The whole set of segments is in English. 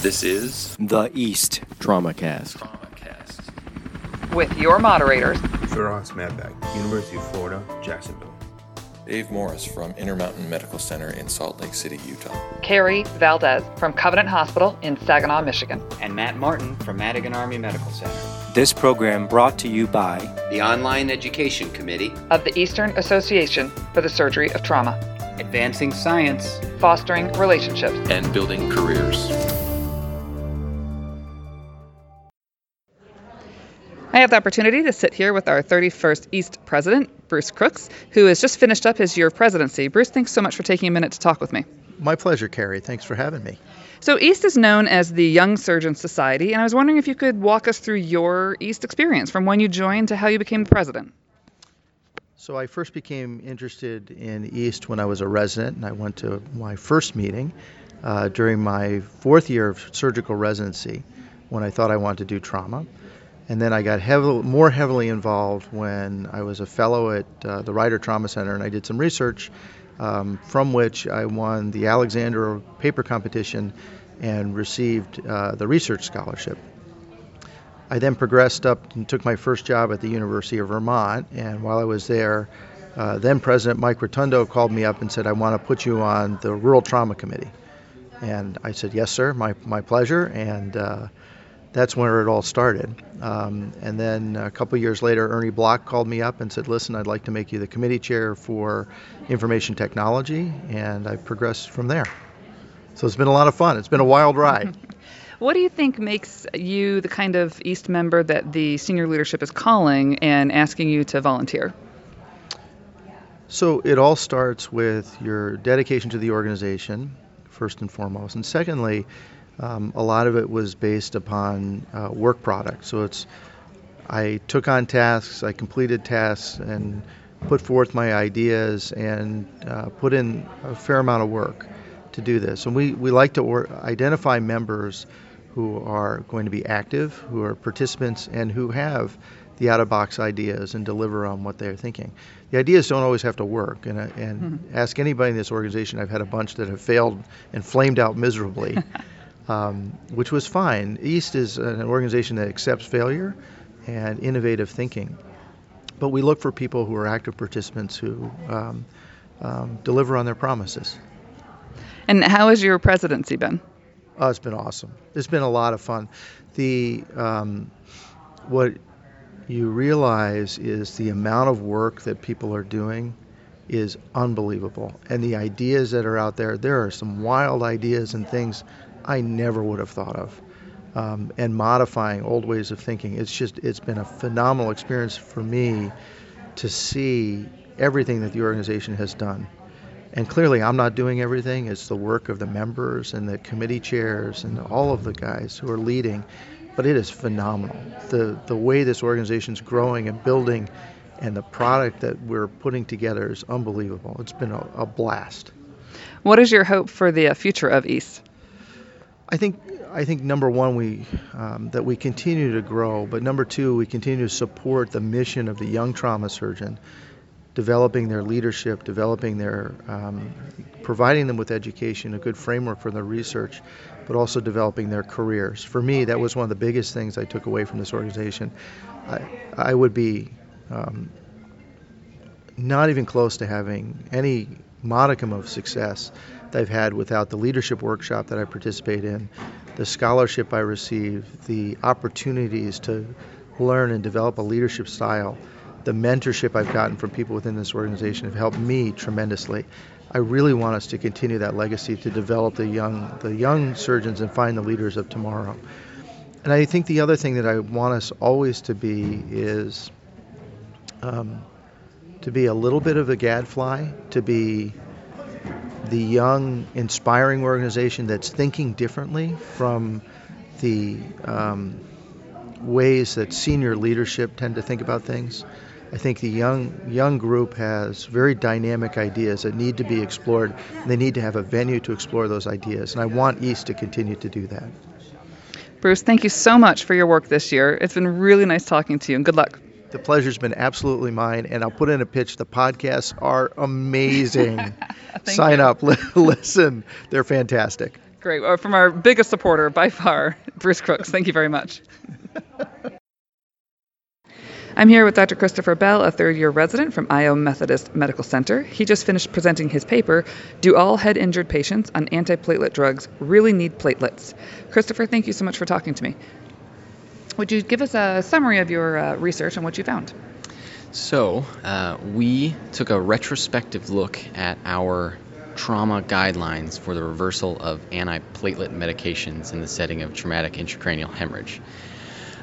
This is The East TraumaCast. TraumaCast. with your moderators, Firas Madbak, University of Florida, Jacksonville. Dave Morris from Intermountain Medical Center in Salt Lake City, Utah. Carrie Valdez from Covenant Hospital in Saginaw, Michigan. and Matt Martin from Madigan Army Medical Center. This program brought to you by the Online Education Committee, of the Eastern Association for the Surgery of Trauma, Advancing Science. fostering relationships. And building careers. I have the opportunity to sit here with our 31st East president, Bruce Crookes, who has just finished up his year of presidency. Bruce, thanks so much for taking a minute to talk with me. My pleasure, Carrie. Thanks for having me. So, East is known as the Young Surgeon Society, and I was wondering if you could walk us through your East experience from when you joined to how you became the president. So I first became interested in East when I was a resident, and I went to my first meeting uh, during my fourth year of surgical residency when I thought I wanted to do trauma. And then I got heavily, more heavily involved when I was a fellow at uh, the Ryder Trauma Center, and I did some research um, from which I won the Alexander paper competition and received uh, the research scholarship. I then progressed up and took my first job at the University of Vermont. And while I was there, uh, then President Mike Rotondo called me up and said, I want to put you on the Rural Trauma Committee. And I said, Yes, sir, my, my pleasure. And uh, that's where it all started. Um, and then a couple years later, Ernie Block called me up and said, Listen, I'd like to make you the committee chair for information technology. And I progressed from there. So it's been a lot of fun. It's been a wild ride. What do you think makes you the kind of East member that the senior leadership is calling and asking you to volunteer? So it all starts with your dedication to the organization, first and foremost, and secondly, um, a lot of it was based upon uh, work product. So it's I took on tasks, I completed tasks, and put forth my ideas and uh, put in a fair amount of work to do this. And we, we like to or- identify members who are going to be active, who are participants, and who have the out of box ideas and deliver on what they're thinking. The ideas don't always have to work. And, uh, and ask anybody in this organization, I've had a bunch that have failed and flamed out miserably, um, which was fine. East is an organization that accepts failure and innovative thinking. But we look for people who are active participants who um, um, deliver on their promises. And how has your presidency been? Oh, it's been awesome. It's been a lot of fun. The um, what you realize is the amount of work that people are doing is unbelievable, and the ideas that are out there. There are some wild ideas and things I never would have thought of, um, and modifying old ways of thinking. It's just it's been a phenomenal experience for me to see everything that the organization has done. And clearly, I'm not doing everything. It's the work of the members and the committee chairs and all of the guys who are leading. But it is phenomenal. The, the way this organization's growing and building and the product that we're putting together is unbelievable. It's been a, a blast. What is your hope for the future of East? I think I think number one we um, that we continue to grow, but number two we continue to support the mission of the young trauma surgeon, developing their leadership, developing their um, providing them with education, a good framework for their research, but also developing their careers. For me, that was one of the biggest things I took away from this organization. I, I would be um, not even close to having any modicum of success I've had without the leadership workshop that I participate in, the scholarship I receive, the opportunities to learn and develop a leadership style, the mentorship I've gotten from people within this organization have helped me tremendously. I really want us to continue that legacy to develop the young the young surgeons and find the leaders of tomorrow. And I think the other thing that I want us always to be is um, to be a little bit of a gadfly, to be the young, inspiring organization that's thinking differently from the um, ways that senior leadership tend to think about things. I think the young young group has very dynamic ideas that need to be explored, they need to have a venue to explore those ideas. And I want East to continue to do that. Bruce, thank you so much for your work this year. It's been really nice talking to you, and good luck. The pleasure's been absolutely mine, and I'll put in a pitch. The podcasts are amazing. Sign you. up, listen, they're fantastic. Great. Well, from our biggest supporter by far, Bruce Crookes. Thank you very much. I'm here with Dr. Christopher Bell, a third year resident from Iowa Methodist Medical Center. He just finished presenting his paper Do All Head Injured Patients on Antiplatelet Drugs Really Need Platelets? Christopher, thank you so much for talking to me. Would you give us a summary of your uh, research and what you found? So, uh, we took a retrospective look at our trauma guidelines for the reversal of antiplatelet medications in the setting of traumatic intracranial hemorrhage.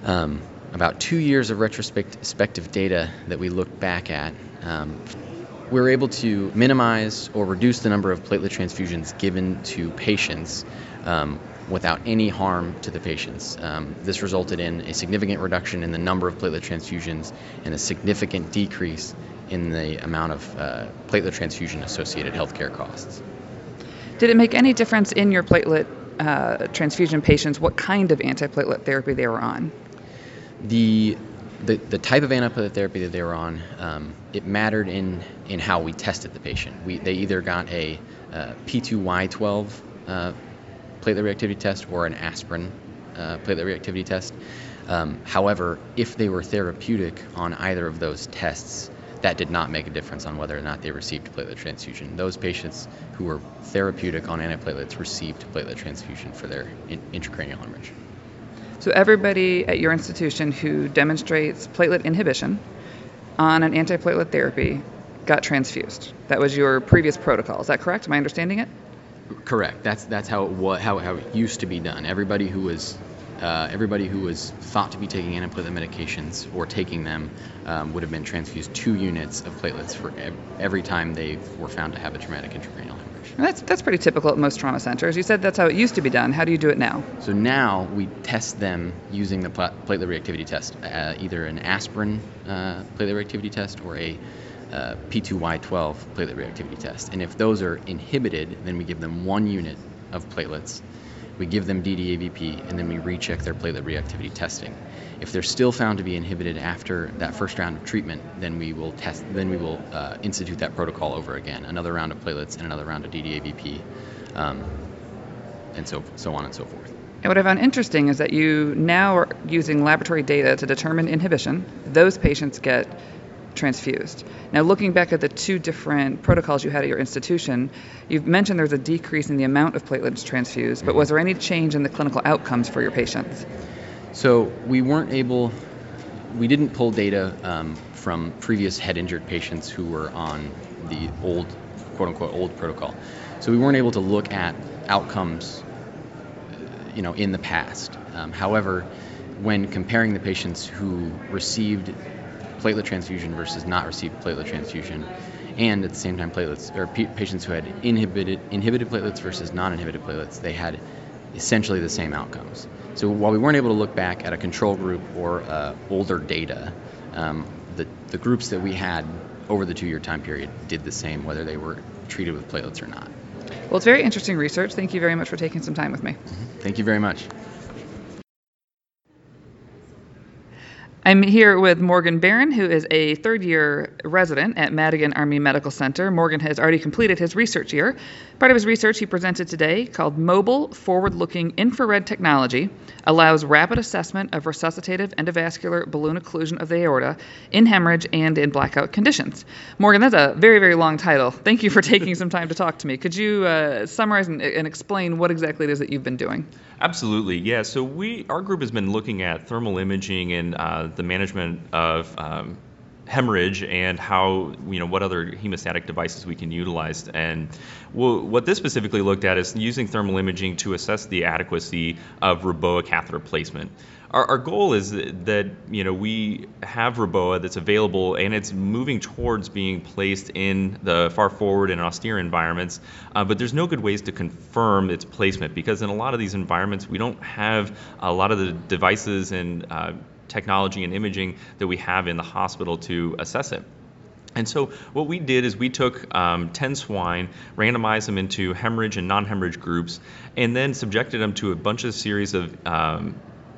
Um, about two years of retrospective data that we looked back at, um, we were able to minimize or reduce the number of platelet transfusions given to patients um, without any harm to the patients. Um, this resulted in a significant reduction in the number of platelet transfusions and a significant decrease in the amount of uh, platelet transfusion associated healthcare costs. Did it make any difference in your platelet uh, transfusion patients what kind of antiplatelet therapy they were on? The the, the type of antiplatelet therapy that they were on, um, it mattered in, in how we tested the patient. We, they either got a uh, P2Y12 uh, platelet reactivity test or an aspirin uh, platelet reactivity test. Um, however, if they were therapeutic on either of those tests, that did not make a difference on whether or not they received platelet transfusion. Those patients who were therapeutic on antiplatelets received platelet transfusion for their in- intracranial hemorrhage. So everybody at your institution who demonstrates platelet inhibition on an antiplatelet therapy got transfused. That was your previous protocol. Is that correct? Am I understanding it? Correct. That's that's how it was, how, how it used to be done. Everybody who was uh, everybody who was thought to be taking antiplatelet medications or taking them um, would have been transfused two units of platelets for ev- every time they were found to have a traumatic intracranial hemorrhage. That's that's pretty typical at most trauma centers. You said that's how it used to be done. How do you do it now? So now we test them using the pla- platelet reactivity test, uh, either an aspirin uh, platelet reactivity test or a uh, P2Y12 platelet reactivity test. And if those are inhibited, then we give them one unit of platelets. We give them DDAVP, and then we recheck their platelet reactivity testing. If they're still found to be inhibited after that first round of treatment, then we will test. Then we will uh, institute that protocol over again, another round of platelets and another round of DDAVP, um, and so so on and so forth. And what I found interesting is that you now are using laboratory data to determine inhibition. Those patients get transfused. Now, looking back at the two different protocols you had at your institution, you've mentioned there's a decrease in the amount of platelets transfused, but was there any change in the clinical outcomes for your patients? So we weren't able, we didn't pull data um, from previous head injured patients who were on the old, quote unquote, old protocol. So we weren't able to look at outcomes, you know, in the past. Um, however, when comparing the patients who received platelet transfusion versus not received platelet transfusion, and at the same time platelets or p- patients who had inhibited inhibited platelets versus non-inhibited platelets, they had essentially the same outcomes. So while we weren't able to look back at a control group or uh, older data, um, the, the groups that we had over the two-year time period did the same, whether they were treated with platelets or not. Well, it's very interesting research. Thank you very much for taking some time with me. Thank you very much. I'm here with Morgan Barron, who is a third year resident at Madigan Army Medical Center. Morgan has already completed his research year. Part of his research he presented today, called Mobile Forward Looking Infrared Technology, allows rapid assessment of resuscitative endovascular balloon occlusion of the aorta in hemorrhage and in blackout conditions. Morgan, that's a very, very long title. Thank you for taking some time to talk to me. Could you uh, summarize and, and explain what exactly it is that you've been doing? Absolutely, yeah. So we, our group has been looking at thermal imaging and uh, the management of um, hemorrhage and how you know what other hemostatic devices we can utilize. And what this specifically looked at is using thermal imaging to assess the adequacy of Reboa catheter placement. Our, our goal is that you know we have Reboa that's available and it's moving towards being placed in the far forward and austere environments, uh, but there's no good ways to confirm its placement because in a lot of these environments we don't have a lot of the devices and uh, technology and imaging that we have in the hospital to assess it. And so what we did is we took um, 10 swine, randomized them into hemorrhage and non-hemorrhage groups, and then subjected them to a bunch of series of um,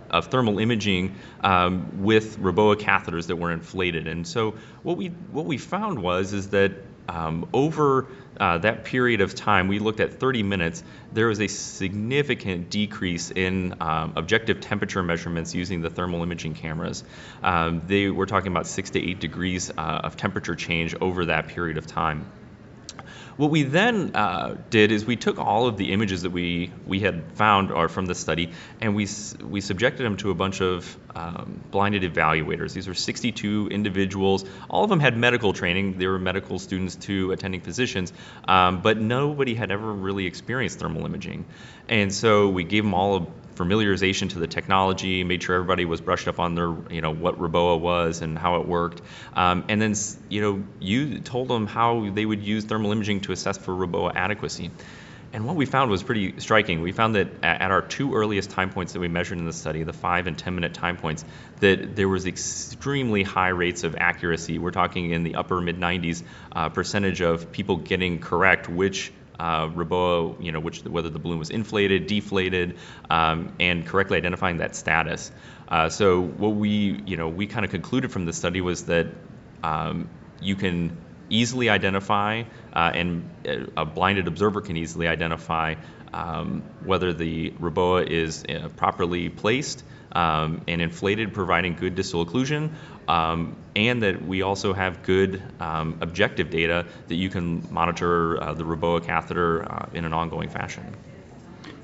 of thermal imaging um, with Reboa catheters that were inflated. And so what we what we found was is that um, over uh, that period of time, we looked at 30 minutes, there was a significant decrease in um, objective temperature measurements using the thermal imaging cameras. Um, they were talking about six to eight degrees uh, of temperature change over that period of time. What we then uh, did is we took all of the images that we, we had found or from the study and we, we subjected them to a bunch of um, blinded evaluators. These were 62 individuals. All of them had medical training. They were medical students to attending physicians, um, but nobody had ever really experienced thermal imaging. And so we gave them all a familiarization to the technology, made sure everybody was brushed up on their, you know, what REBOA was and how it worked, um, and then, you know, you told them how they would use thermal imaging to assess for REBOA adequacy. And what we found was pretty striking. We found that at our two earliest time points that we measured in the study, the five and 10 minute time points, that there was extremely high rates of accuracy. We're talking in the upper mid 90s uh, percentage of people getting correct which uh, REBOA, you know, which whether the balloon was inflated, deflated, um, and correctly identifying that status. Uh, so what we, you know, we kind of concluded from the study was that um, you can easily identify, uh, and a blinded observer can easily identify um, whether the REBOA is uh, properly placed um, and inflated, providing good distal occlusion, um, and that we also have good um, objective data that you can monitor uh, the REBOA catheter uh, in an ongoing fashion.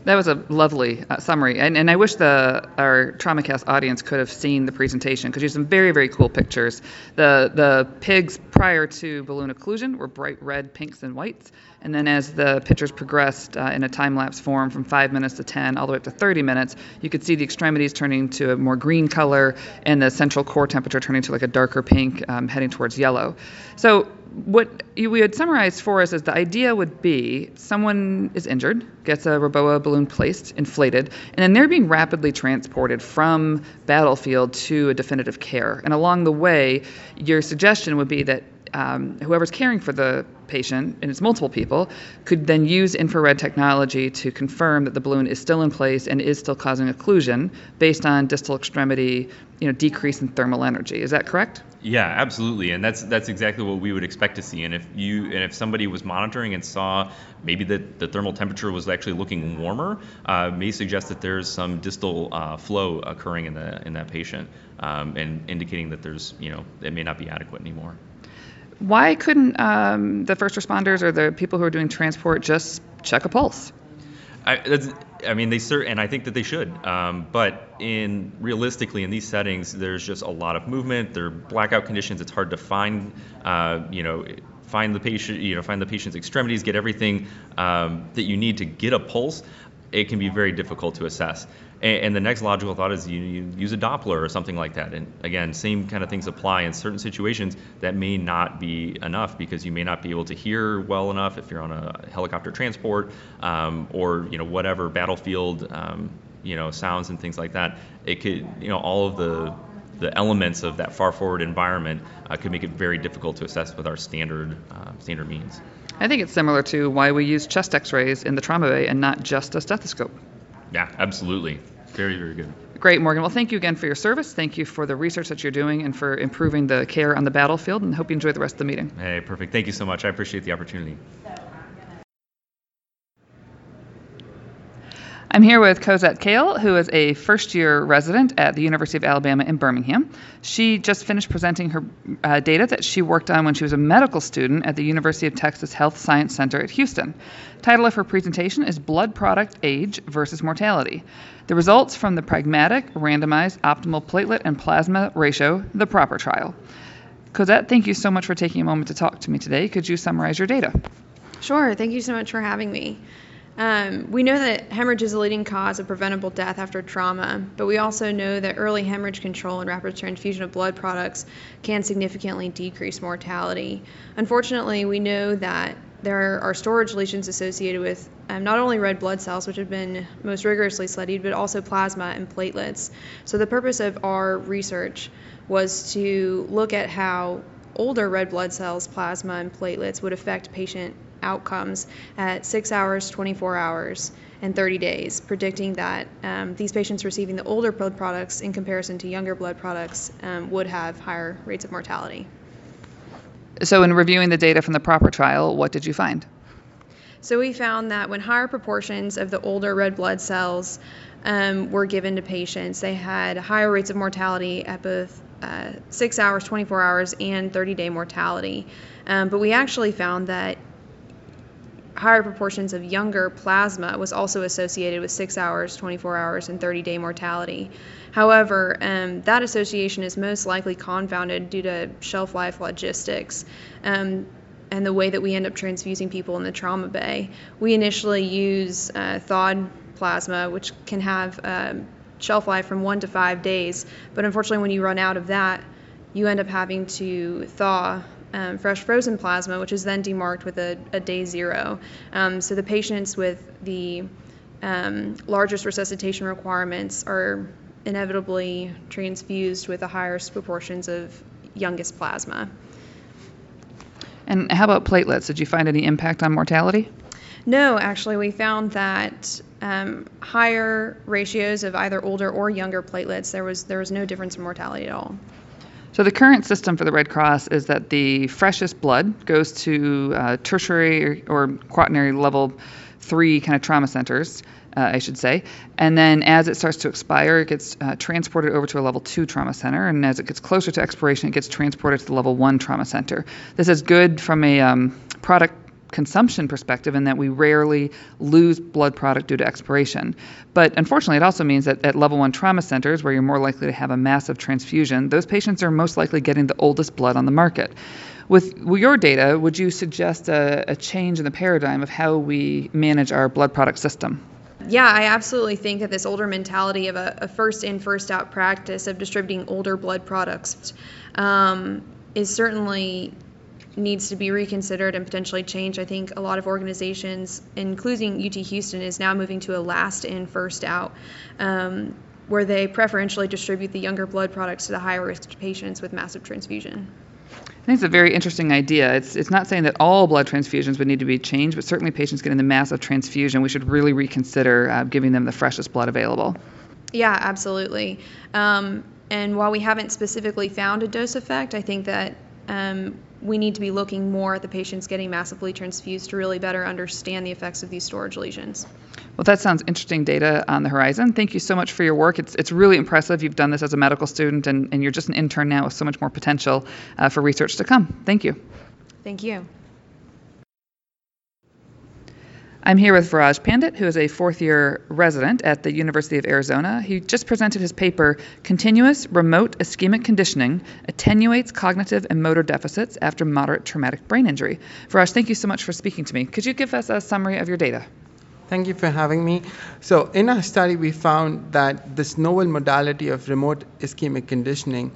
That was a lovely uh, summary, and, and I wish the our TraumaCast audience could have seen the presentation because you have some very very cool pictures. The the pigs prior to balloon occlusion were bright red, pinks, and whites, and then as the pictures progressed uh, in a time lapse form from five minutes to 10 all the way up to 30 minutes, you could see the extremities turning to a more green color and the central core temperature turning to like a darker pink, um, heading towards yellow. So what we had summarized for us is the idea would be someone is injured, gets a REBOA balloon placed, inflated, and then they're being rapidly transported from battlefield to a definitive care. And along the way, your suggestion would be that um, whoever's caring for the patient, and it's multiple people, could then use infrared technology to confirm that the balloon is still in place and is still causing occlusion based on distal extremity, you know, decrease in thermal energy. Is that correct? Yeah, absolutely, and that's that's exactly what we would expect to see. And if you and if somebody was monitoring and saw maybe that the thermal temperature was actually looking warmer, uh, may suggest that there's some distal uh, flow occurring in the in that patient, um, and indicating that there's you know it may not be adequate anymore. Why couldn't um, the first responders or the people who are doing transport just check a pulse? I, I mean, they certainly, and I think that they should. Um, but in realistically, in these settings, there's just a lot of movement. There are blackout conditions. It's hard to find, uh, you know, find the patient, you know, find the patient's extremities, get everything um, that you need to get a pulse. It can be very difficult to assess. And, and the next logical thought is you, you, use a Doppler or something like that. And again, same kind of things apply in certain situations that may not be enough because you may not be able to hear well enough if you're on a helicopter transport um, or you know whatever battlefield um, you know sounds and things like that. It could you know all of the the elements of that far forward environment uh, could make it very difficult to assess with our standard uh, standard means. I think it's similar to why we use chest X-rays in the trauma bay and not just a stethoscope. Yeah, absolutely. Very, very good. Great, Morgan. Well, thank you again for your service. Thank you for the research that you're doing and for improving the care on the battlefield, and hope you enjoy the rest of the meeting. Hey, perfect. Thank you so much. I appreciate the opportunity. I'm here with Cosette Kale, who is a first year resident at the University of Alabama in Birmingham. She just finished presenting her uh, data that she worked on when she was a medical student at the University of Texas Health Science Center at Houston. Title of her presentation is Blood Product Age versus Mortality. The results from the pragmatic, randomized, optimal platelet and plasma ratio, the PROPPR trial. Cosette, thank you so much for taking a moment to talk to me today. Could you summarize your data? Sure. Thank you so much for having me. Um, we know that hemorrhage is a leading cause of preventable death after trauma, but we also know that early hemorrhage control and rapid transfusion of blood products can significantly decrease mortality. Unfortunately, we know that there are storage lesions associated with um, not only red blood cells, which have been most rigorously studied, but also plasma and platelets. So, the purpose of our research was to look at how older red blood cells, plasma, and platelets would affect patient outcomes at 6 hours, 24 hours, and 30 days, predicting that um, these patients receiving the older blood products in comparison to younger blood products um, would have higher rates of mortality. So, in reviewing the data from the PROPPR trial, what did you find? So, we found that when higher proportions of the older red blood cells um, were given to patients, they had higher rates of mortality at both uh, 6 hours, 24 hours, and 30 day mortality. Um, but we actually found that higher proportions of younger plasma was also associated with 6 hours, 24 hours, and 30 day mortality. However, um, that association is most likely confounded due to shelf life logistics. Um, and the way that we end up transfusing people in the trauma bay. We initially use uh, thawed plasma, which can have um, shelf life from one to five days. But unfortunately, when you run out of that, you end up having to thaw um, fresh frozen plasma, which is then demarked with a, a day zero. Um, so the patients with the um, largest resuscitation requirements are inevitably transfused with the highest proportions of youngest plasma. And how about platelets? Did you find any impact on mortality? No, actually, we found that um, higher ratios of either older or younger platelets, there was there was no difference in mortality at all. So the current system for the Red Cross is that the freshest blood goes to uh, tertiary or, quaternary level three kind of trauma centers, uh, I should say. And then as it starts to expire, it gets uh, transported over to a level two trauma center. And as it gets closer to expiration, it gets transported to the level one trauma center. This is good from a um, product consumption perspective in that we rarely lose blood product due to expiration. But unfortunately, it also means that at level one trauma centers, where you're more likely to have a massive transfusion, those patients are most likely getting the oldest blood on the market. With your data, would you suggest a, a change in the paradigm of how we manage our blood product system? Yeah, I absolutely think that this older mentality of a, a first in, first out practice of distributing older blood products um, is certainly needs to be reconsidered and potentially changed. I think a lot of organizations, including UT Houston, is now moving to a last in, first out, um, where they preferentially distribute the younger blood products to the higher risk patients with massive transfusion. I think it's a very interesting idea. It's it's not saying that all blood transfusions would need to be changed, but certainly patients getting the massive transfusion, we should really reconsider uh, giving them the freshest blood available. Yeah, absolutely. Um, and while we haven't specifically found a dose effect, I think that um, we need to be looking more at the patients getting massively transfused to really better understand the effects of these storage lesions. Well, that sounds interesting data on the horizon. Thank you so much for your work. It's, it's really impressive. You've done this as a medical student, and, and you're just an intern now with so much more potential uh, for research to come. Thank you. Thank you. I'm here with Viraj Pandit, who is a fourth year resident at the University of Arizona. He just presented his paper, Continuous Remote Ischemic Conditioning Attenuates Cognitive and Motor Deficits After Moderate Traumatic Brain Injury. Viraj, thank you so much for speaking to me. Could you give us a summary of your data? Thank you for having me. So, in our study, we found that this novel modality of remote ischemic conditioning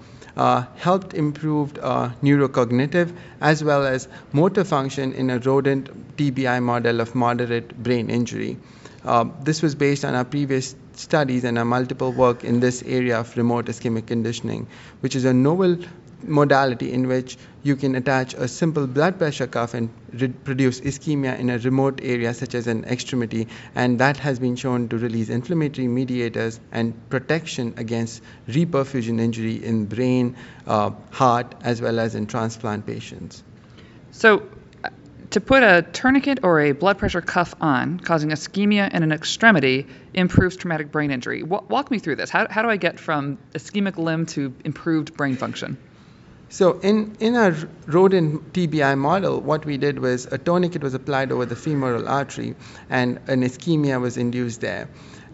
helped improve uh, neurocognitive as well as motor function in a rodent TBI model of moderate brain injury. Uh, this was based on our previous studies and our multiple work in this area of remote ischemic conditioning, which is a novel modality in which you can attach a simple blood pressure cuff and produce ischemia in a remote area such as an extremity and that has been shown to release inflammatory mediators and protection against reperfusion injury in brain uh, heart as well as in transplant patients so uh, to put a tourniquet or a blood pressure cuff on, causing ischemia in an extremity, improves traumatic brain injury. walk me through this. How, how do I get from ischemic limb to improved brain function? So in, in our rodent TBI model, what we did was a tourniquet was applied over the femoral artery and an ischemia was induced there.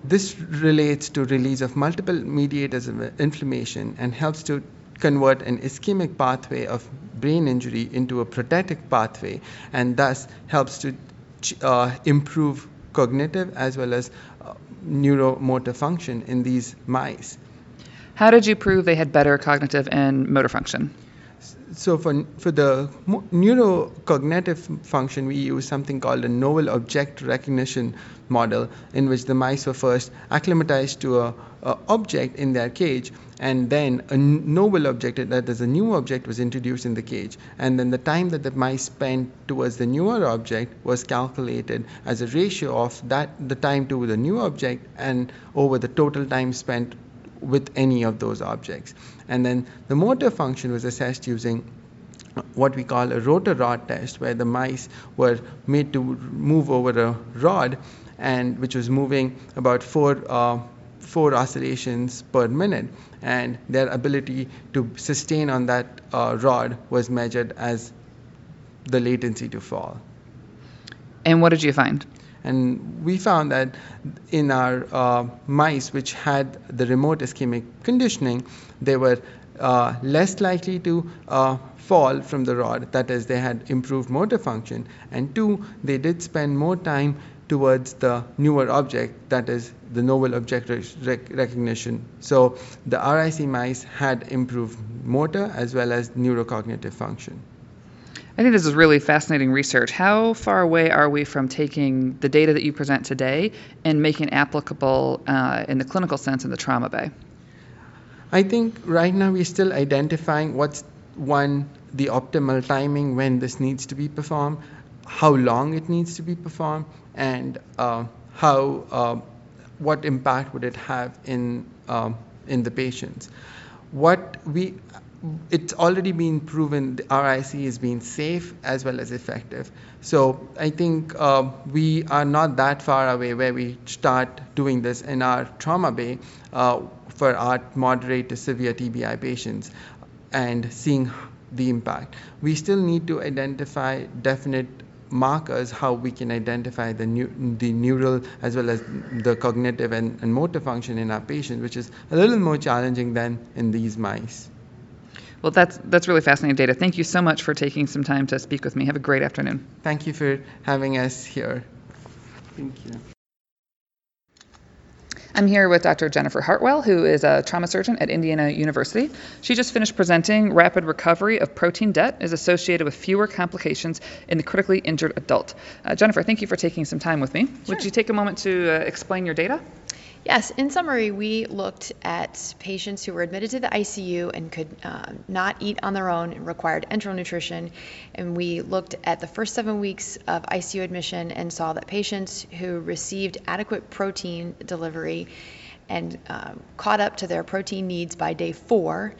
This relates to release of multiple mediators of inflammation and helps to convert an ischemic pathway of brain injury into a protective pathway and thus helps to uh, improve cognitive as well as uh, neuromotor function in these mice. How did you prove they had better cognitive and motor function? So for, for the neurocognitive function, we use something called a novel object recognition model, in which the mice were first acclimatized to a, a object in their cage, and then a novel object, that is a new object, was introduced in the cage, and then the time that the mice spent towards the newer object was calculated as a ratio of that the time to the new object and over the total time spent with any of those objects. And then the motor function was assessed using what we call a rotarod test, where the mice were made to move over a rod, and which was moving about four uh, four oscillations per minute, and their ability to sustain on that uh, rod was measured as the latency to fall. And what did you find? And we found that in our uh, mice which had the remote ischemic conditioning, they were uh, less likely to uh, fall from the rod, that is, they had improved motor function, and two, they did spend more time towards the newer object, that is, the novel object rec- recognition. So the RIC mice had improved motor as well as neurocognitive function. I think this is really fascinating research. How far away are we from taking the data that you present today and making it applicable uh, in the clinical sense in the trauma bay? I think right now we're still identifying what's one, the optimal timing when this needs to be performed, how long it needs to be performed, and uh, how, uh, what impact would it have in, um, in the patients. What we it's already been proven the RIC is being safe as well as effective. So I think uh, we are not that far away where we start doing this in our trauma bay uh, for our moderate to severe TBI patients and seeing the impact. We still need to identify definite markers how we can identify the, new, the neural as well as the cognitive and, and motor function in our patients, which is a little more challenging than in these mice. Well, that's that's really fascinating data. Thank you so much for taking some time to speak with me. Have a great afternoon. Thank you for having us here. Thank you. I'm here with Dr. Jennifer Hartwell, who is a trauma surgeon at Indiana University. She just finished presenting rapid recovery of protein debt is associated with fewer complications in the critically injured adult. Uh, Jennifer, thank you for taking some time with me. Sure. Would you take a moment to uh, explain your data? Yes, in summary, we looked at patients who were admitted to the ICU and could uh, not eat on their own and required enteral nutrition. And we looked at the first seven weeks of ICU admission and saw that patients who received adequate protein delivery and uh, caught up to their protein needs by day four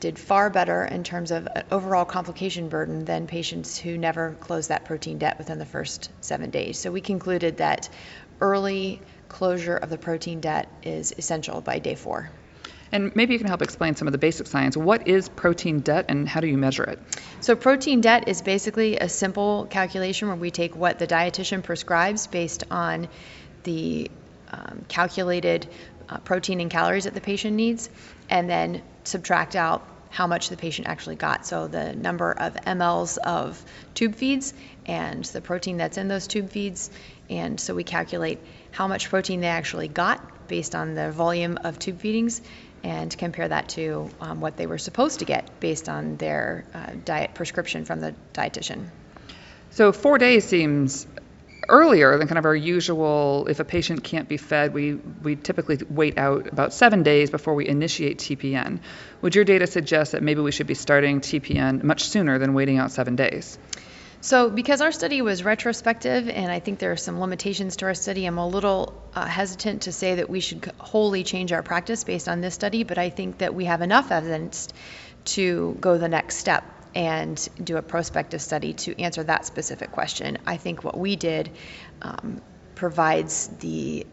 did far better in terms of overall complication burden than patients who never closed that protein debt within the first seven days. So we concluded that early closure of the protein debt is essential by day four. And maybe you can help explain some of the basic science. What is protein debt and how do you measure it? So, protein debt is basically a simple calculation where we take what the dietitian prescribes based on the um, calculated uh, protein and calories that the patient needs, and then subtract out how much the patient actually got. So, the number of mLs of tube feeds and the protein that's in those tube feeds. And so, we calculate how much protein they actually got based on the volume of tube feedings and compare that to um, what they were supposed to get based on their uh, diet prescription from the dietitian. So four days seems earlier than kind of our usual. If a patient can't be fed, we we typically wait out about seven days before we initiate TPN. Would your data suggest that maybe we should be starting TPN much sooner than waiting out seven days? So, because our study was retrospective, and I think there are some limitations to our study, I'm a little uh, hesitant to say that we should wholly change our practice based on this study, but I think that we have enough evidence to go the next step and do a prospective study to answer that specific question. I think what we did um, provides the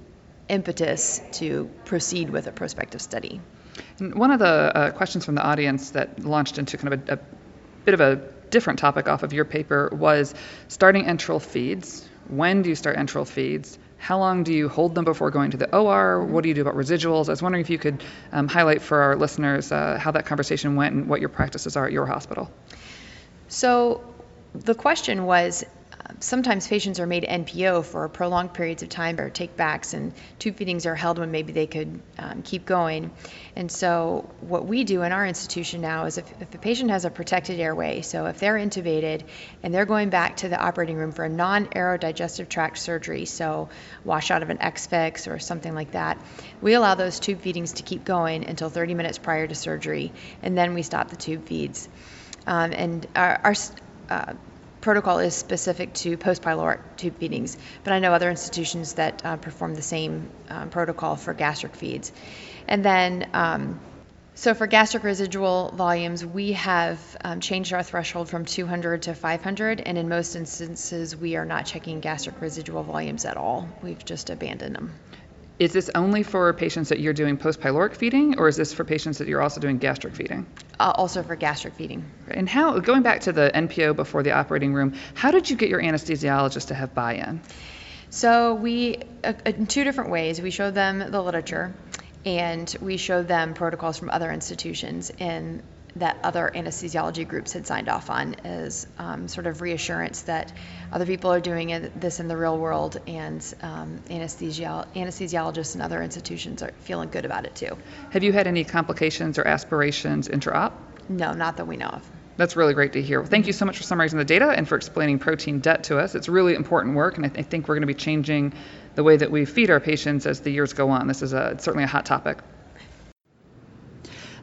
impetus to proceed with a prospective study. And one of the uh, questions from the audience that launched into kind of a, a bit of a different topic off of your paper was starting enteral feeds. When do you start enteral feeds? How long do you hold them before going to the OR? What do you do about residuals? I was wondering if you could um, highlight for our listeners uh, how that conversation went and what your practices are at your hospital. So the question was sometimes patients are made NPO for prolonged periods of time or take backs, and tube feedings are held when maybe they could um, keep going. And so, what we do in our institution now is if, if a patient has a protected airway, so if they're intubated and they're going back to the operating room for a non aerodigestive tract surgery, so wash out of an X-Fix or something like that, we allow those tube feedings to keep going until 30 minutes prior to surgery, and then we stop the tube feeds. Um, and our, our uh, protocol is specific to post-pyloric tube feedings, but I know other institutions that uh, perform the same um, protocol for gastric feeds. And then um, So for gastric residual volumes, we have um, changed our threshold from 200 to 500, and in most instances, we are not checking gastric residual volumes at all. We've just abandoned them. Is this only for patients that you're doing post pyloric feeding, or is this for patients that you're also doing gastric feeding? Uh, also for gastric feeding. And how, going back to the NPO before the operating room, how did you get your anesthesiologist to have buy in? So we, uh, in two different ways, we showed them the literature and we showed them protocols from other institutions and that other anesthesiology groups had signed off on as um, sort of reassurance that other people are doing it, this in the real world and um, anesthesi- anesthesiologists and other institutions are feeling good about it too. Have you had any complications or aspirations intra-op? No, not that we know of. That's really great to hear. Well, thank you so much for summarizing the data and for explaining protein debt to us. It's really important work, and I, th- I think we're going to be changing the way that we feed our patients as the years go on. This is a, certainly a hot topic.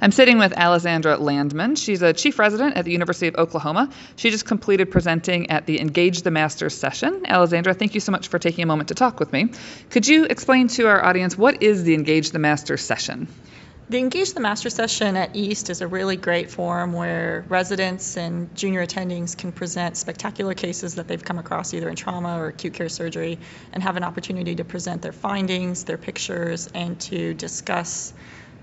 I'm sitting with Alessandra Landman. She's a chief resident at the University of Oklahoma. She just completed presenting at the Engage the Masters session. Alessandra, thank you so much for taking a moment to talk with me. Could you explain to our audience what is the Engage the Masters session? The Engage the Master session at East is a really great forum where residents and junior attendings can present spectacular cases that they've come across either in trauma or acute care surgery and have an opportunity to present their findings, their pictures, and to discuss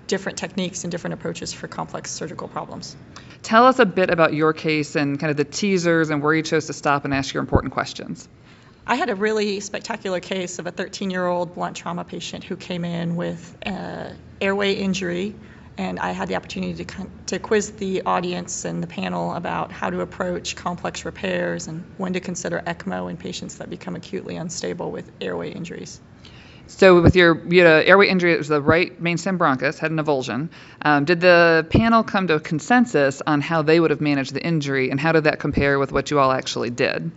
different techniques and different approaches for complex surgical problems. Tell us a bit about your case and kind of the teasers and where you chose to stop and ask your important questions. I had a really spectacular case of a 13 year old blunt trauma patient who came in with an airway injury. And I had the opportunity to, to quiz the audience and the panel about how to approach complex repairs and when to consider ECMO in patients that become acutely unstable with airway injuries. So, with your you had an airway injury, it was the right main stem bronchus, had an avulsion. Um, did the panel come to a consensus on how they would have managed the injury, and how did that compare with what you all actually did?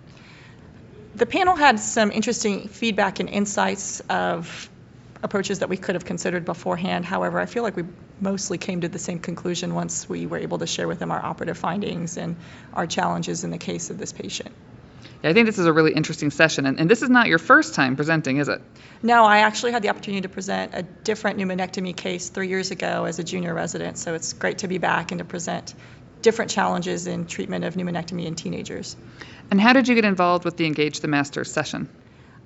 The panel had some interesting feedback and insights of approaches that we could have considered beforehand. However, I feel like we mostly came to the same conclusion once we were able to share with them our operative findings and our challenges in the case of this patient. Yeah, I think this is a really interesting session, and, and this is not your first time presenting, is it? No, I actually had the opportunity to present a different pneumonectomy case three years ago as a junior resident, so it's great to be back and to present different challenges in treatment of pneumonectomy in teenagers. And how did you get involved with the Engage the Masters session?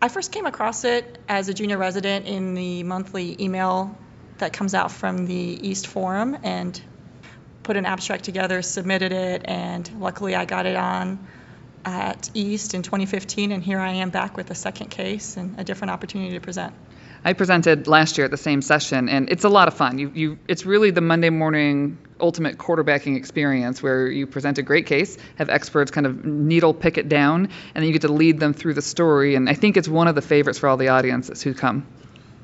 I first came across it as a junior resident in the monthly email that comes out from the East Forum and put an abstract together, submitted it, and luckily I got it on at East in 2015, and here I am back with a second case and a different opportunity to present. I presented last year at the same session, and it's a lot of fun. You, you, it's really the Monday morning ultimate quarterbacking experience where you present a great case, have experts kind of needle pick it down, and then you get to lead them through the story. And I think it's one of the favorites for all the audiences who come.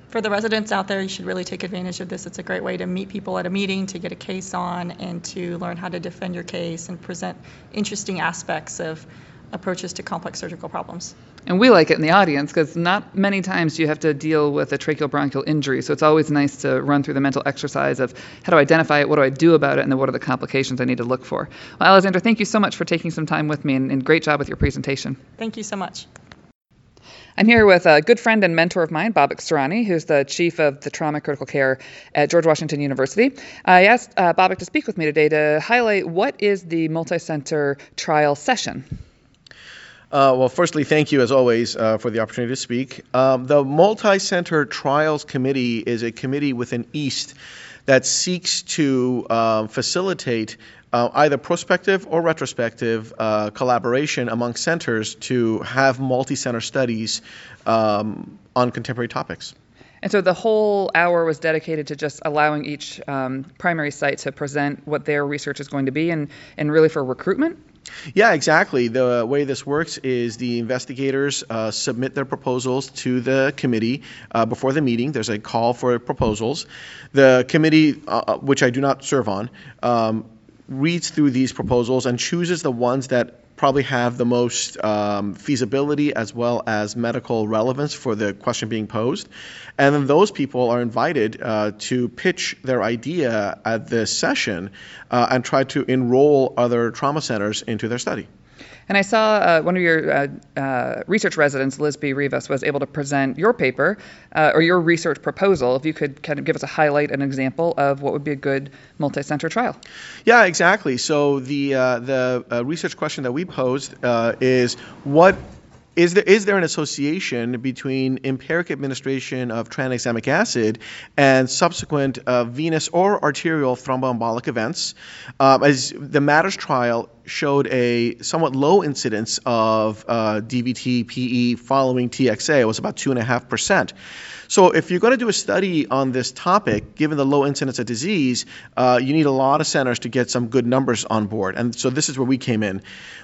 For the residents out there, you should really take advantage of this. It's a great way to meet people at a meeting, to get a case on, and to learn how to defend your case and present interesting aspects of approaches to complex surgical problems. And we like it in the audience because not many times do you have to deal with a tracheobronchial injury. So it's always nice to run through the mental exercise of how to identify it, what do I do about it, and then what are the complications I need to look for. Well, Alessandra, thank you so much for taking some time with me and, and great job with your presentation. Thank you so much. I'm here with a good friend and mentor of mine, Babak Sarani, who's the chief of the trauma critical care at George Washington University. I asked uh, Babak to speak with me today to highlight what is the multi-center trial session. Uh, well, firstly, thank you as always uh, for the opportunity to speak. Um, the Multi Center Trials Committee is a committee within EAST that seeks to um, facilitate uh, either prospective or retrospective uh, collaboration among centers to have multi center studies um, on contemporary topics. And so the whole hour was dedicated to just allowing each um, primary site to present what their research is going to be and, and really for recruitment? Yeah, exactly. The way this works is the investigators uh, submit their proposals to the committee uh, before the meeting. There's a call for proposals. The committee, uh, uh which I do not serve on, um, reads through these proposals and chooses the ones that probably have the most um, feasibility as well as medical relevance for the question being posed. And then those people are invited uh, to pitch their idea at this session uh, and try to enroll other trauma centers into their study. And I saw uh, one of your uh, uh, research residents, Lisbi Rivas, was able to present your paper uh, or your research proposal. If you could kind of give us a highlight, an example of what would be a good multi-center trial. Yeah, exactly. So the uh, the uh, research question that we posed is what is there is there an association between empiric administration of tranexamic acid and subsequent uh, venous or arterial thromboembolic events? Um, as the Matters trial showed a somewhat low incidence of uh, DVT PE following TXA, it was about two and a half percent. So if you're going to do a study on this topic, given the low incidence of disease, uh, you need a lot of centers to get some good numbers on board. And so this is where we came in.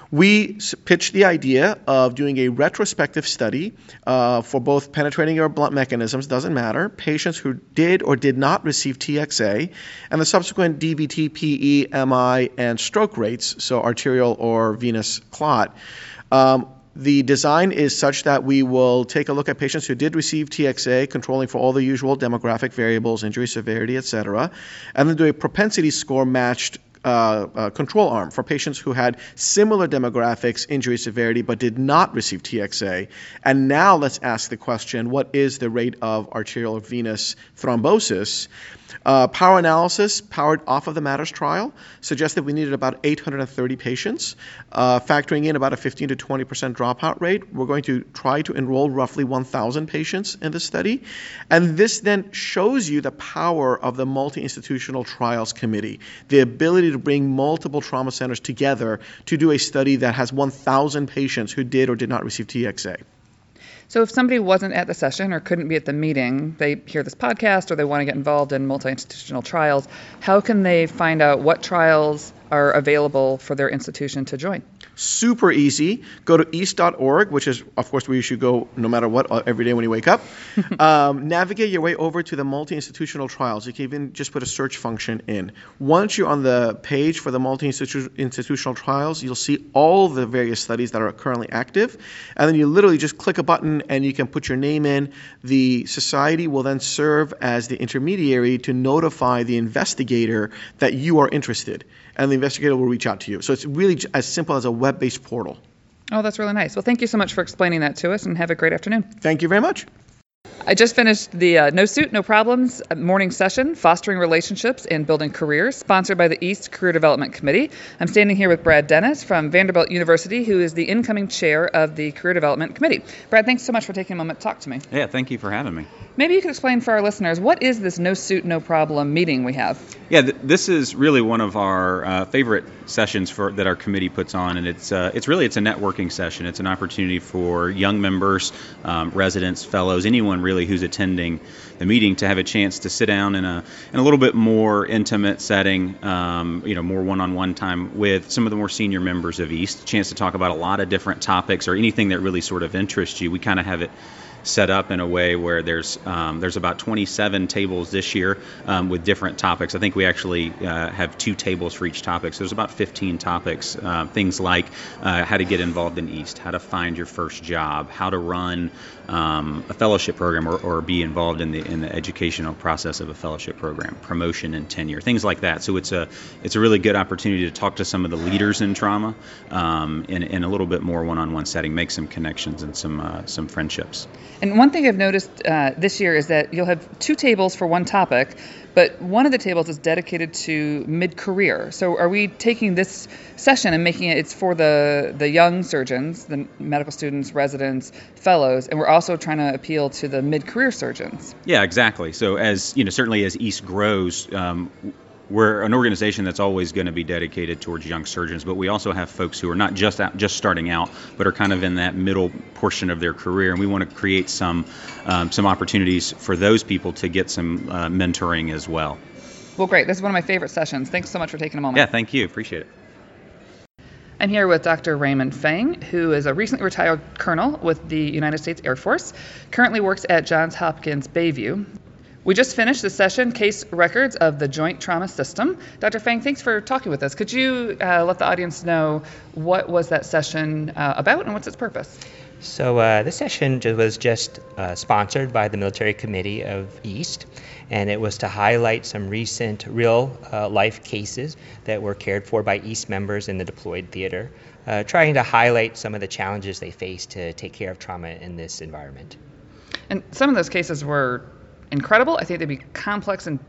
We pitched the idea of doing a retrospective study uh, for both penetrating or blunt mechanisms, doesn't matter, patients who did or did not receive TXA, and the subsequent DVT, PE, MI, and stroke rates, so arterial or venous clot. Um, the design is such that we will take a look at patients who did receive TXA, controlling for all the usual demographic variables, injury severity, etc., and then do a propensity score matched uh, uh, control arm for patients who had similar demographics, injury severity, but did not receive TXA. And now let's ask the question what is the rate of arterial venous thrombosis? Uh, power analysis, powered off of the MATTERS trial, suggested we needed about 830 patients, uh, factoring in about a 15 to 20 percent dropout rate. We're going to try to enroll roughly 1,000 patients in the study. And this then shows you the power of the multi institutional trials committee, the ability to bring multiple trauma centers together to do a study that has 1,000 patients who did or did not receive TXA. So if somebody wasn't at the session or couldn't be at the meeting, they hear this podcast or they want to get involved in multi-institutional trials, how can they find out what trials are available for their institution to join? Super easy. Go to east.org, which is, of course, where you should go no matter what uh, every day when you wake up. um, navigate your way over to the multi institutional trials. You can even just put a search function in. Once you're on the page for the multi institutional trials, you'll see all the various studies that are currently active. And then you literally just click a button and you can put your name in. The society will then serve as the intermediary to notify the investigator that you are interested and the investigator will reach out to you. So it's really as simple as a web based portal. Oh, that's really nice. Well, thank you so much for explaining that to us and have a great afternoon. Thank you very much. I just finished the uh, No Suit, No Problems uh, morning session, Fostering Relationships and Building Careers, sponsored by the East Career Development Committee. I'm standing here with Brad Dennis from Vanderbilt University, who is the incoming chair of the Career Development Committee. Brad, thanks so much for taking a moment to talk to me. Yeah, thank you for having me. Maybe you could explain for our listeners what is this No Suit, No Problem meeting we have? Yeah, th- this is really one of our uh, favorite sessions for that our committee puts on, and it's uh, it's really it's a networking session. It's an opportunity for young members, um, residents, fellows, anyone really who's attending the meeting to have a chance to sit down in a in a little bit more intimate setting, um, you know, more one-on-one time with some of the more senior members of East. A chance to talk about a lot of different topics or anything that really sort of interests you. We kind of have it set up in a way where there's um, there's about 27 tables this year um, with different topics. I think we actually uh, have two tables for each topic. So there's about 15 topics. Uh, things like uh, how to get involved in East, how to find your first job, how to run um, a fellowship program or, or, be involved in the in the educational process of a fellowship program, promotion and tenure, things like that. So it's a it's a really good opportunity to talk to some of the leaders in trauma um, in, in a little bit more one-on-one setting, make some connections and some uh, some friendships. And one thing I've noticed uh, this year is that you'll have two tables for one topic, but one of the tables is dedicated to mid-career. So are we taking this session and making it it's for the the young surgeons, the medical students, residents, fellows, and we're also trying to appeal to the mid-career surgeons. Yeah, exactly. So as you know, certainly as East grows. Um, we're an organization that's always going to be dedicated towards young surgeons, but we also have folks who are not just out, just starting out, but are kind of in that middle portion of their career, and we want to create some um, some opportunities for those people to get some uh, mentoring as well. Well, great. This is one of my favorite sessions. Thanks so much for taking a moment. Yeah, thank you. Appreciate it. I'm here with Dr. Raymond Fang, who is a recently retired colonel with the United States Air Force, currently works at Johns Hopkins Bayview. We just finished the session, Case Records of the Joint Trauma System. Dr. Fang, thanks for talking with us. Could you uh, let the audience know what was that session uh, about and what's its purpose? So uh, this session was just uh, sponsored by the Military Committee of East, and it was to highlight some recent real uh, life cases that were cared for by East members in the deployed theater, uh, trying to highlight some of the challenges they face to take care of trauma in this environment. And some of those cases were incredible. I think they'd be complex and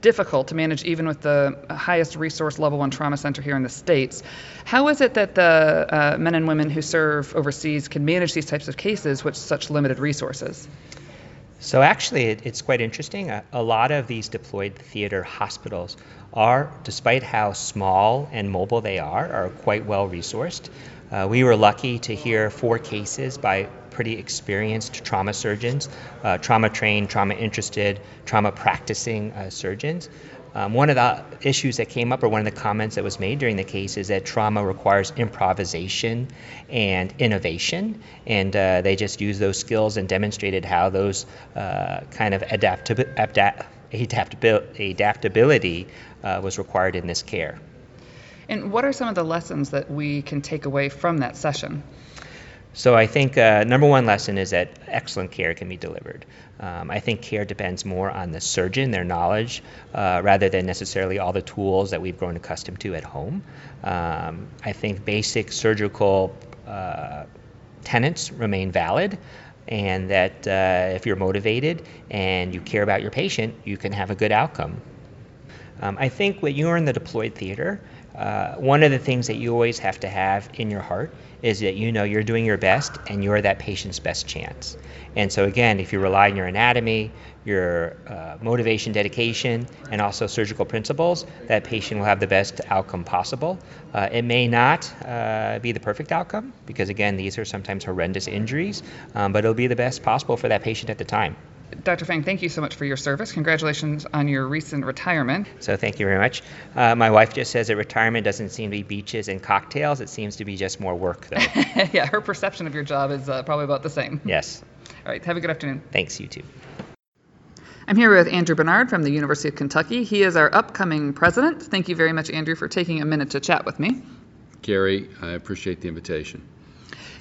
difficult to manage even with the highest resource level one trauma center here in the states. How is it that the uh, men and women who serve overseas can manage these types of cases with such limited resources? So actually, it, it's quite interesting. A, a, lot of these deployed theater hospitals are, despite how small and mobile they are, are quite well resourced. Uh, we were lucky to hear four cases by pretty experienced trauma surgeons, uh, trauma trained, trauma interested, trauma practicing uh, surgeons. Um, one of the issues that came up, or one of the comments that was made during the case, is that trauma requires improvisation and innovation, and uh, they just used those skills and demonstrated how those uh, kind of adaptabil- adaptability uh, was required in this care. And what are some of the lessons that we can take away from that session? So I think uh, number one lesson is that excellent care can be delivered. Um, I think care depends more on the surgeon, their knowledge, uh, rather than necessarily all the tools that we've grown accustomed to at home. Um, I think basic surgical uh, tenets remain valid, and that uh, if you're motivated and you care about your patient, you can have a good outcome. Um, I think when you're in the deployed theater, uh, one of the things that you always have to have in your heart is that you know you're doing your best and you're that patient's best chance. And so, again, if you rely on your anatomy, your uh, motivation, dedication, and also surgical principles, that patient will have the best outcome possible. Uh, it may not uh, be the perfect outcome because, again, these are sometimes horrendous injuries, um, but it'll be the best possible for that patient at the time. Dr. Fang, thank you so much for your service. Congratulations on your recent retirement. So, thank you very much. Uh, my wife just says that retirement doesn't seem to be beaches and cocktails. It seems to be just more work, though. yeah, her perception of your job is uh, probably about the same. Yes. All right, have a good afternoon. Thanks, you too. I'm here with Andrew Bernard from the University of Kentucky. He is our upcoming president. Thank you very much, Andrew, for taking a minute to chat with me. Gary, I appreciate the invitation.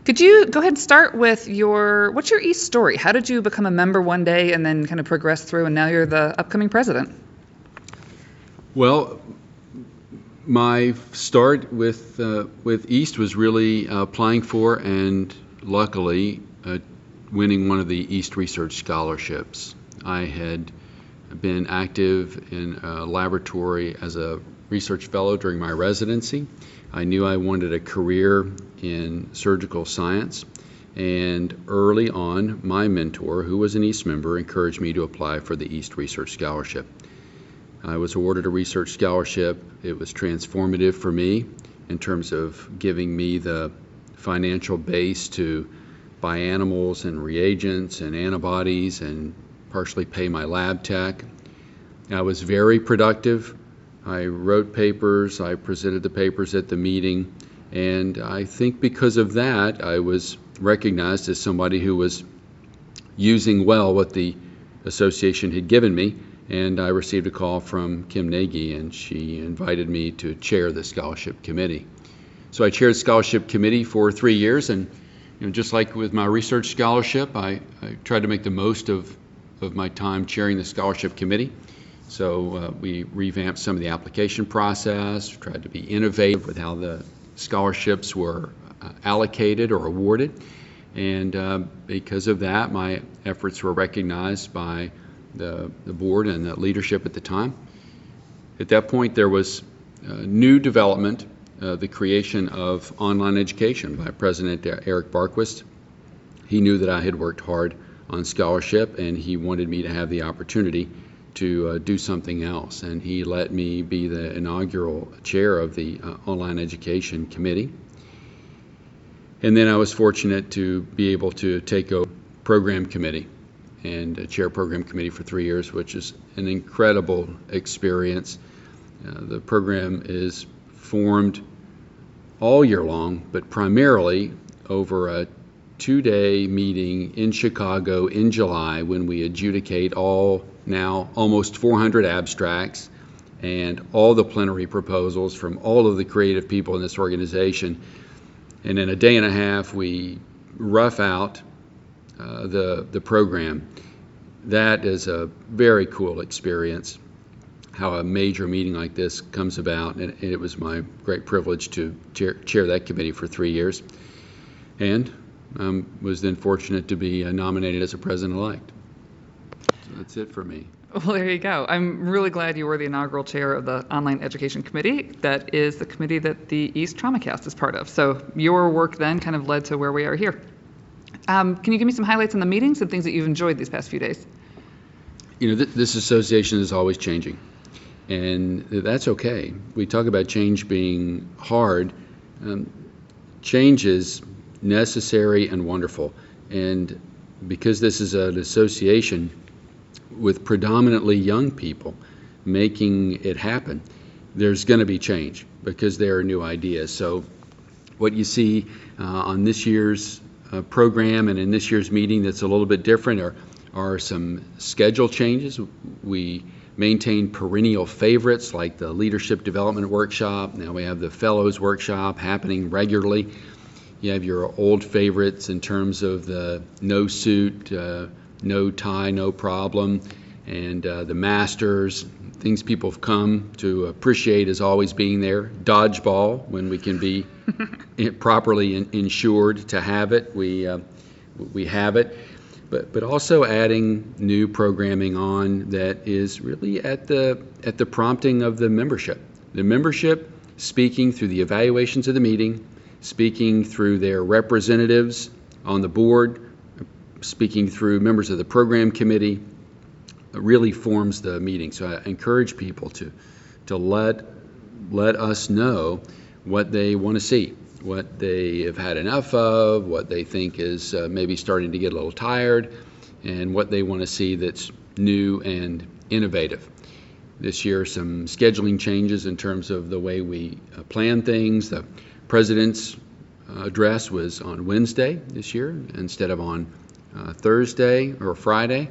Could you go ahead and start with your what's your East story? How did you become a member one day and then kind of progress through, and now you're the upcoming president? Well, my start with uh, with East was really uh, applying for and luckily uh, winning one of the East Research Scholarships. I had been active in a laboratory as a research fellow during my residency. I knew I wanted a career in surgical science. And early on, my mentor, who was an East member, encouraged me to apply for the East Research Scholarship. I was awarded a research scholarship. It was transformative for me in terms of giving me the financial base to buy animals and reagents and antibodies and partially pay my lab tech. I was very productive. I wrote papers, I presented the papers at the meeting, and I think because of that, I was recognized as somebody who was using well what the association had given me. And I received a call from Kim Nagy, and she invited me to chair the scholarship committee. So I chaired scholarship committee for three years, and you know, just like with my research scholarship, I, I tried to make the most of, of my time chairing the scholarship committee. So uh, we revamped some of the application process, tried to be innovative with how the scholarships were uh, allocated or awarded. And uh, because of that, my efforts were recognized by the, the board and the leadership at the time. At that point, there was new development, uh, the creation of online education by President Eric Barquist. He knew that I had worked hard on scholarship and he wanted me to have the opportunity to uh, do something else. And he let me be the inaugural chair of the uh, Online Education Committee. And then I was fortunate to be able to take a program committee and chair program committee for three years, which is an incredible experience. Uh, the program is formed all year long, but primarily over a two day meeting in Chicago in July when we adjudicate all now almost 400 abstracts and all the plenary proposals from all of the creative people in this organization. And in a day and a half, we rough out uh, the the program. That is a very cool experience. How a major meeting like this comes about, and, it was my great privilege to chair, chair that committee for three years, and um, was then fortunate to be uh, nominated as a president-elect. So that's it for me. Well, there you go. I'm really glad you were the inaugural chair of the Online Education Committee. That is the committee that the East TraumaCast is part of. So your work then kind of led to where we are here. Um, can you give me some highlights on the meetings and things that you've enjoyed these past few days? You know, th- this association is always changing, and that's okay. We talk about change being hard. Um, change is necessary and wonderful, and because this is an association with predominantly young people making it happen, there's going to be change because there are new ideas. So, what you see uh, on this year's uh, program and in this year's meeting that's a little bit different are, are some schedule changes. We maintain perennial favorites like the Leadership Development Workshop. Now we have the Fellows Workshop happening regularly. You have your old favorites in terms of the no suit, uh, no tie, no problem, and uh, the Masters, things people have come to appreciate as always being there. Dodgeball, when we can be properly in, insured to have it, we, uh, we have it. But, but also adding new programming on that is really at the, at the prompting of the membership. The membership speaking through the evaluations of the meeting, speaking through their representatives on the board, speaking through members of the program committee, really forms the meeting. So I encourage people to, to let, let us know what they want to see, what they have had enough of, what they think is uh, maybe starting to get a little tired, and what they want to see that's new and innovative. This year, some scheduling changes in terms of the way we uh, plan things. The president's uh, address was on Wednesday this year instead of on uh, Thursday or Friday.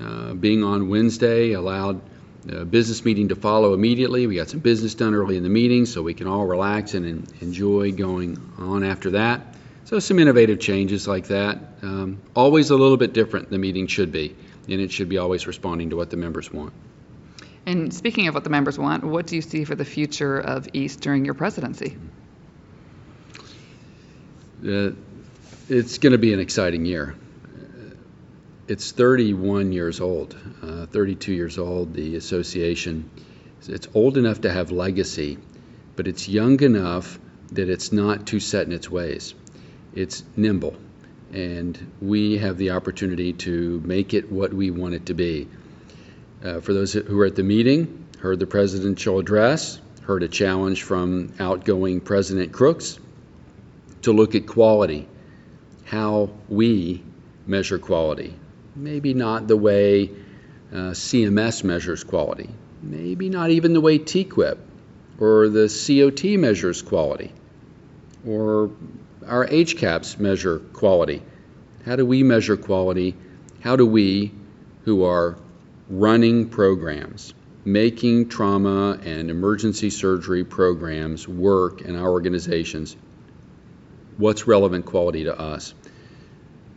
Uh, being on Wednesday allowed a business meeting to follow immediately. We got some business done early in the meeting so we can all relax and enjoy going on after that. So, some innovative changes like that. Um, always a little bit different, the meeting should be, and it should be always responding to what the members want. And speaking of what the members want, what do you see for the future of East during your presidency? Uh, it's going to be an exciting year it's 31 years old, uh, 32 years old, the association. It's old enough to have legacy, but it's young enough that it's not too set in its ways. It's nimble, and we have the opportunity to make it what we want it to be. Uh, for those who were at the meeting, heard the presidential address, heard a challenge from outgoing President Crookes to look at quality, how we measure quality, maybe not the way uh, CMS measures quality, maybe not even the way TQIP or the COT measures quality, or our HCAHPS measure quality. How do we measure quality? How do we, who are running programs, making trauma and emergency surgery programs work in our organizations, what's relevant quality to us?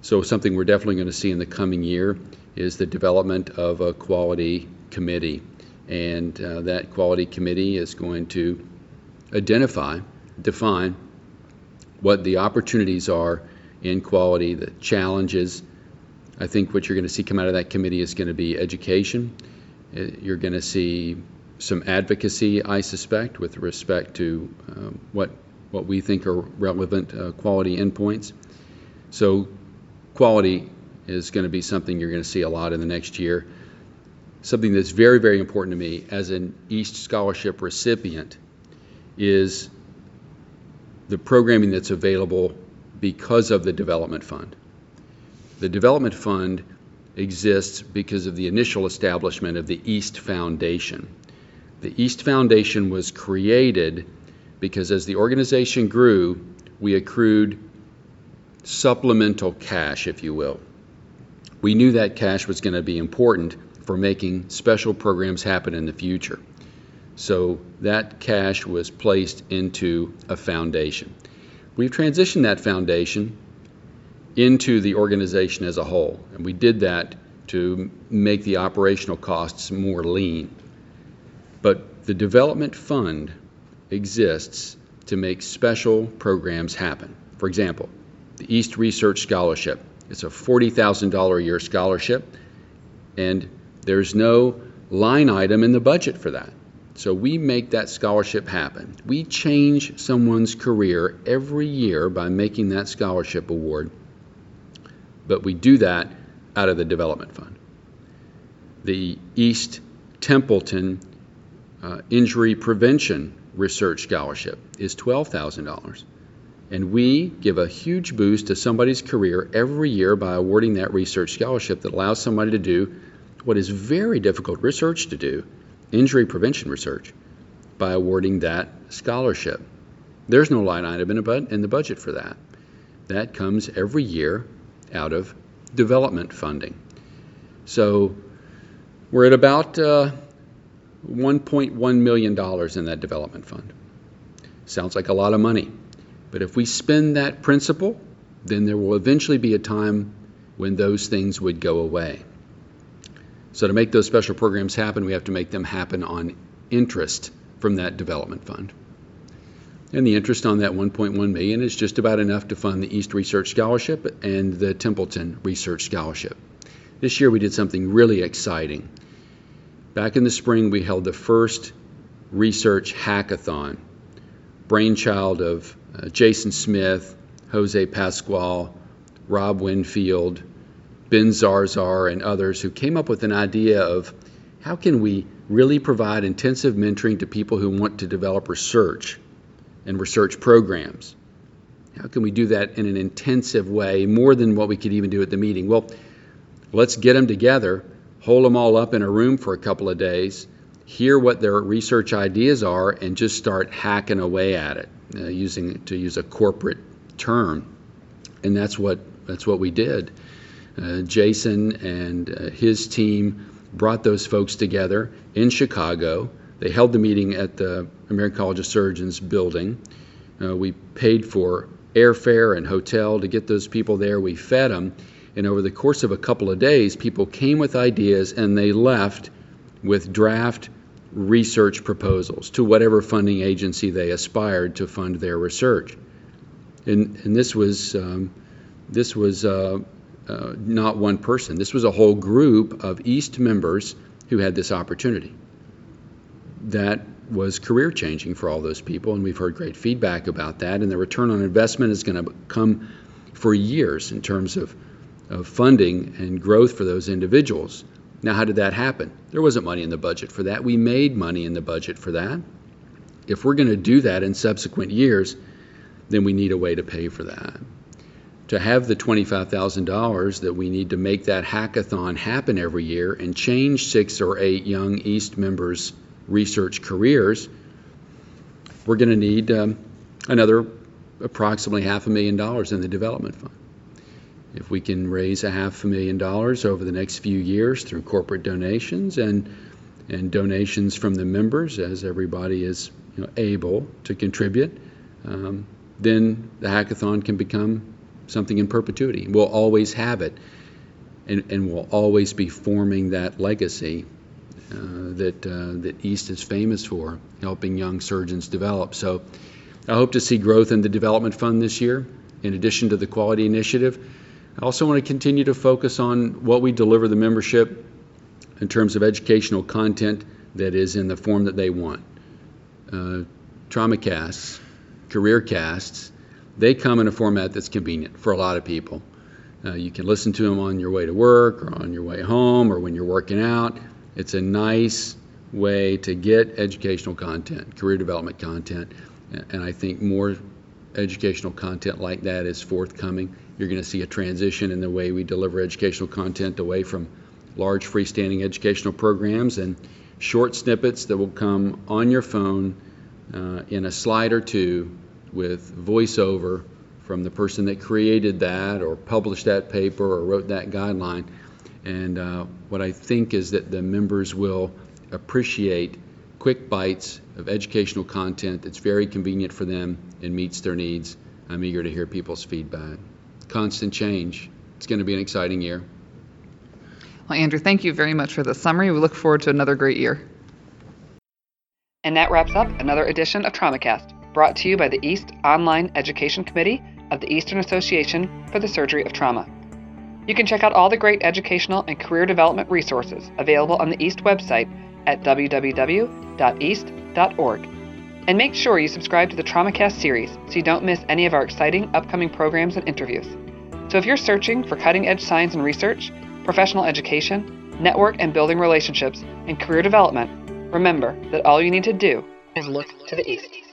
So something we're definitely going to see in the coming year is the development of a quality committee. And uh, that quality committee is going to identify, define what the opportunities are in quality, the challenges. I think what you're going to see come out of that committee is going to be education. Uh, you're going to see some advocacy, I suspect, with respect to um, what what we think are relevant uh, quality endpoints. So quality is going to be something you're going to see a lot in the next year. Something that's very, very important to me as an East Scholarship recipient is the programming that's available because of the Development Fund. The Development Fund exists because of the initial establishment of the East Foundation. The East Foundation was created because as the organization grew, we accrued supplemental cash, if you will. We knew that cash was going to be important for making special programs happen in the future. So that cash was placed into a foundation. We've transitioned that foundation into the organization as a whole. And we did that to make the operational costs more lean. But the development fund exists to make special programs happen. For example, the East Research Scholarship. It's a $40,000 a year scholarship, and there's no line item in the budget for that. So we make that scholarship happen. We change someone's career every year by making that scholarship award, but we do that out of the development fund. The East Templeton uh, Injury Prevention Research Scholarship is $12,000. And we give a huge boost to somebody's career every year by awarding that research scholarship that allows somebody to do what is very difficult research to do injury prevention research by awarding that scholarship. There's no line item in the budget for that. That comes every year out of development funding. So we're at about uh, $1.1 million in that development fund. Sounds like a lot of money. But if we spend that principal, then there will eventually be a time when those things would go away. So to make those special programs happen, we have to make them happen on interest from that development fund. And the interest on that 1.1 million is just about enough to fund the East Research Scholarship and the Templeton Research Scholarship. This year we did something really exciting. Back in the spring, we held the first research hackathon, brainchild of uh, Jason Smith, Jose Pascual, Rob Winfield, Ben Zarzaur, and others who came up with an idea of how can we really provide intensive mentoring to people who want to develop research and research programs. How can we do that in an intensive way, more than what we could even do at the meeting? Well, let's get them together, hold them all up in a room for a couple of days, hear what their research ideas are, and just start hacking away at it, uh, using to use a corporate term. And that's what that's what we did. Uh, Jason and uh, his team brought those folks together in Chicago. They held the meeting at the American College of Surgeons building. Uh, we paid for airfare and hotel to get those people there. We fed them. And over the course of a couple of days, people came with ideas and they left with draft research proposals to whatever funding agency they aspired to fund their research. And, and this was, um, this was uh, uh, not one person. This was a whole group of East members who had this opportunity. That was career changing for all those people, and we've heard great feedback about that. And the return on investment is going to come for years in terms of, of funding and growth for those individuals. Now, how did that happen? There wasn't money in the budget for that. We made money in the budget for that. If we're going to do that in subsequent years, then we need a way to pay for that to have the $25,000 that we need to make that hackathon happen every year and change six or eight young East members' research careers, we're going to need um, another approximately half a million dollars in the development fund. If we can raise a half a million dollars over the next few years through corporate donations and and donations from the members, as everybody is you know, able to contribute, um, then the hackathon can become something in perpetuity. We'll always have it, and, and we'll always be forming that legacy uh, that uh, that East is famous for, helping young surgeons develop. So, I hope to see growth in the development fund this year, in addition to the quality initiative. I also want to continue to focus on what we deliver the membership in terms of educational content that is in the form that they want. Uh, trauma casts, career casts, they come in a format that's convenient for a lot of people. Uh, you can listen to them on your way to work or on your way home or when you're working out. It's a nice way to get educational content, career development content, and I think more educational content like that is forthcoming. You're going to see a transition in the way we deliver educational content away from large freestanding educational programs and short snippets that will come on your phone uh, in a slide or two with voiceover from the person that created that or published that paper or wrote that guideline. And uh, what I think is that the members will appreciate quick bites of educational content that's very convenient for them and meets their needs. I'm eager to hear people's feedback. Constant change. It's going to be an exciting year. Well, Andrew, thank you very much for the summary. We look forward to another great year. And that wraps up another edition of TraumaCast, brought to you by the East Online Education Committee of the Eastern Association for the Surgery of Trauma. You can check out all the great educational and career development resources available on the East website at www.east.org. And make sure you subscribe to the TraumaCast series so you don't miss any of our exciting upcoming programs and interviews. So if you're searching for cutting edge science and research, professional education, network and building relationships, and career development, remember that all you need to do is look to the East.